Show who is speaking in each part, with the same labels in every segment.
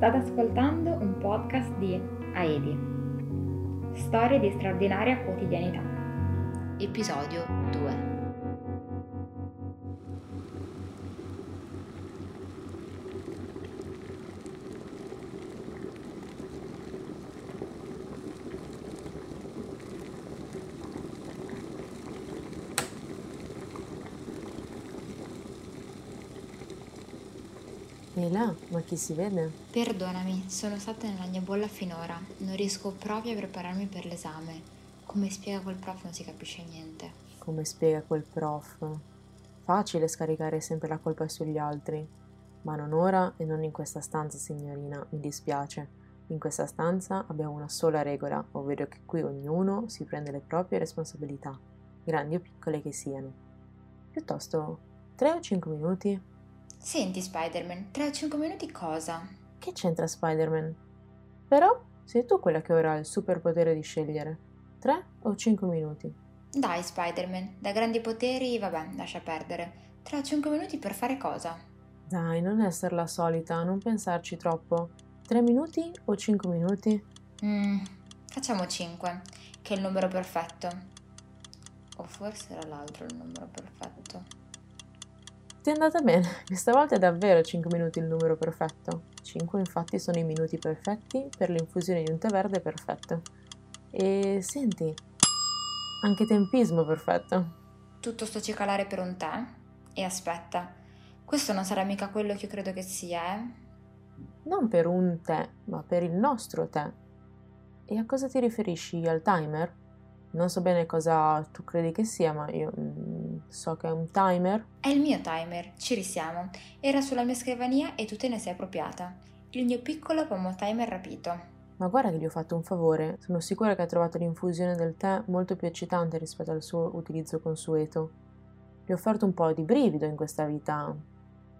Speaker 1: State ascoltando un podcast di Aedi. Storie di straordinaria quotidianità.
Speaker 2: Episodio 2.
Speaker 3: Là, ma chi si vede?
Speaker 2: Perdonami, sono stata nella mia bolla finora. Non riesco proprio a prepararmi per l'esame. Come spiega quel prof non si capisce niente.
Speaker 3: Come spiega quel prof? Facile scaricare sempre la colpa sugli altri. Ma non ora e non in questa stanza, signorina, mi dispiace. In questa stanza abbiamo una sola regola, ovvero che qui ognuno si prende le proprie responsabilità, grandi o piccole che siano. Piuttosto, 3 o 5 minuti?
Speaker 2: Senti Spider-Man, tra 5 minuti cosa?
Speaker 3: Che c'entra Spider-Man? Però sei tu quella che ora ha il superpotere di scegliere. 3 o 5 minuti?
Speaker 2: Dai Spider-Man, da grandi poteri, vabbè, lascia perdere. Tra 5 minuti per fare cosa?
Speaker 3: Dai, non essere la solita, non pensarci troppo. 3 minuti o 5 minuti?
Speaker 2: Mm, facciamo 5, che è il numero perfetto. O forse era l'altro il numero perfetto.
Speaker 3: Ti è andata bene, questa volta è davvero 5 minuti il numero perfetto. 5 infatti sono i minuti perfetti per l'infusione di un tè verde perfetto. E senti, anche tempismo perfetto.
Speaker 2: Tutto sto cicalare per un tè? E aspetta, questo non sarà mica quello che io credo che sia, eh?
Speaker 3: Non per un tè, ma per il nostro tè. E a cosa ti riferisci? Al timer? Non so bene cosa tu credi che sia, ma io mm, so che è un timer.
Speaker 2: È il mio timer, ci risiamo. Era sulla mia scrivania e tu te ne sei appropriata. Il mio piccolo pomo timer rapito.
Speaker 3: Ma guarda che gli ho fatto un favore. Sono sicura che ha trovato l'infusione del tè molto più eccitante rispetto al suo utilizzo consueto. Gli ho offerto un po' di brivido in questa vita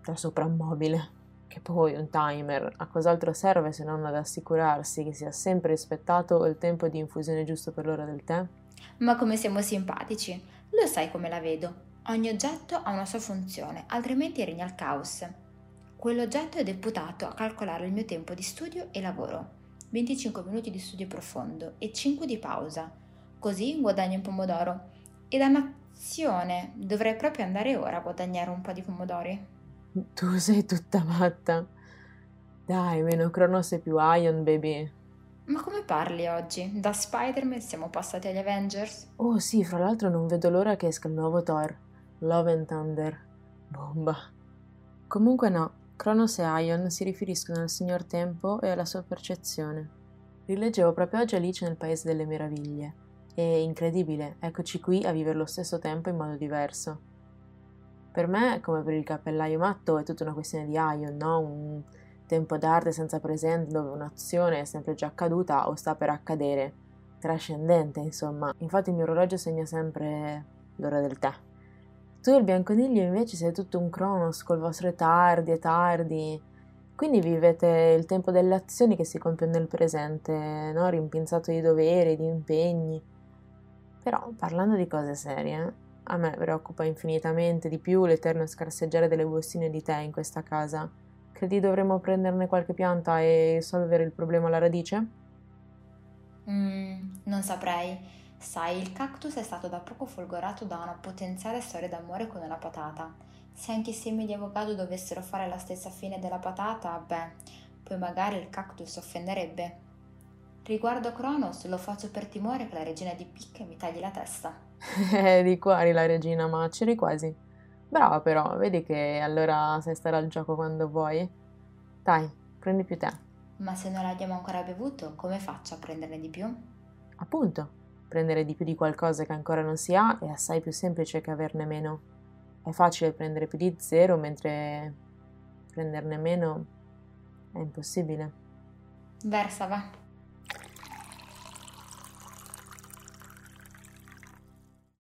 Speaker 3: da soprammobile. Che poi un timer a cos'altro serve se non ad assicurarsi che sia sempre rispettato il tempo di infusione giusto per l'ora del tè?
Speaker 2: Ma come siamo simpatici! Lo sai come la vedo? Ogni oggetto ha una sua funzione, altrimenti regna il caos. Quell'oggetto è deputato a calcolare il mio tempo di studio e lavoro. 25 minuti di studio profondo e 5 di pausa. Così guadagno un pomodoro. E dannazione, dovrei proprio andare ora a guadagnare un po' di pomodori.
Speaker 3: Tu sei tutta matta. Dai, meno Cronos e più Ion, baby.
Speaker 2: Ma come parli oggi? Da Spider-Man siamo passati agli Avengers?
Speaker 3: Oh sì, fra l'altro non vedo l'ora che esca il nuovo Thor. Love and Thunder. Bomba. Comunque no, Cronos e Ion si riferiscono al signor Tempo e alla sua percezione. Rileggevo proprio oggi Alice nel Paese delle Meraviglie. E incredibile, eccoci qui a vivere lo stesso tempo in modo diverso. Per me, come per il cappellaio matto, è tutta una questione di Ion, no? Un tempo d'arte senza presente dove un'azione è sempre già accaduta o sta per accadere, trascendente insomma. Infatti il mio orologio segna sempre l'ora del tè. Tu il bianconiglio invece sei tutto un cronos col vostro tardi e tardi, quindi vivete il tempo delle azioni che si compiono nel presente, no? rimpinzato di doveri, di impegni. Però parlando di cose serie, a me preoccupa infinitamente di più l'eterno scarseggiare delle bustine di tè in questa casa Credi dovremmo prenderne qualche pianta e solvere il problema alla radice?
Speaker 2: Mm, non saprei. Sai, il cactus è stato da poco folgorato da una potenziale storia d'amore con una patata. Se anche i semi di avocado dovessero fare la stessa fine della patata, beh, poi magari il cactus offenderebbe. Riguardo Cronos, lo faccio per timore che la regina di picche mi tagli la testa.
Speaker 3: Eh, di cuori la regina, ma c'eri quasi. Brava però, vedi che allora sai stare al gioco quando vuoi. Dai, prendi più tè.
Speaker 2: Ma se non l'abbiamo ancora bevuto, come faccio a prenderne di più?
Speaker 3: Appunto, prendere di più di qualcosa che ancora non si ha è assai più semplice che averne meno. È facile prendere più di zero, mentre prenderne meno è impossibile.
Speaker 2: Versa, va.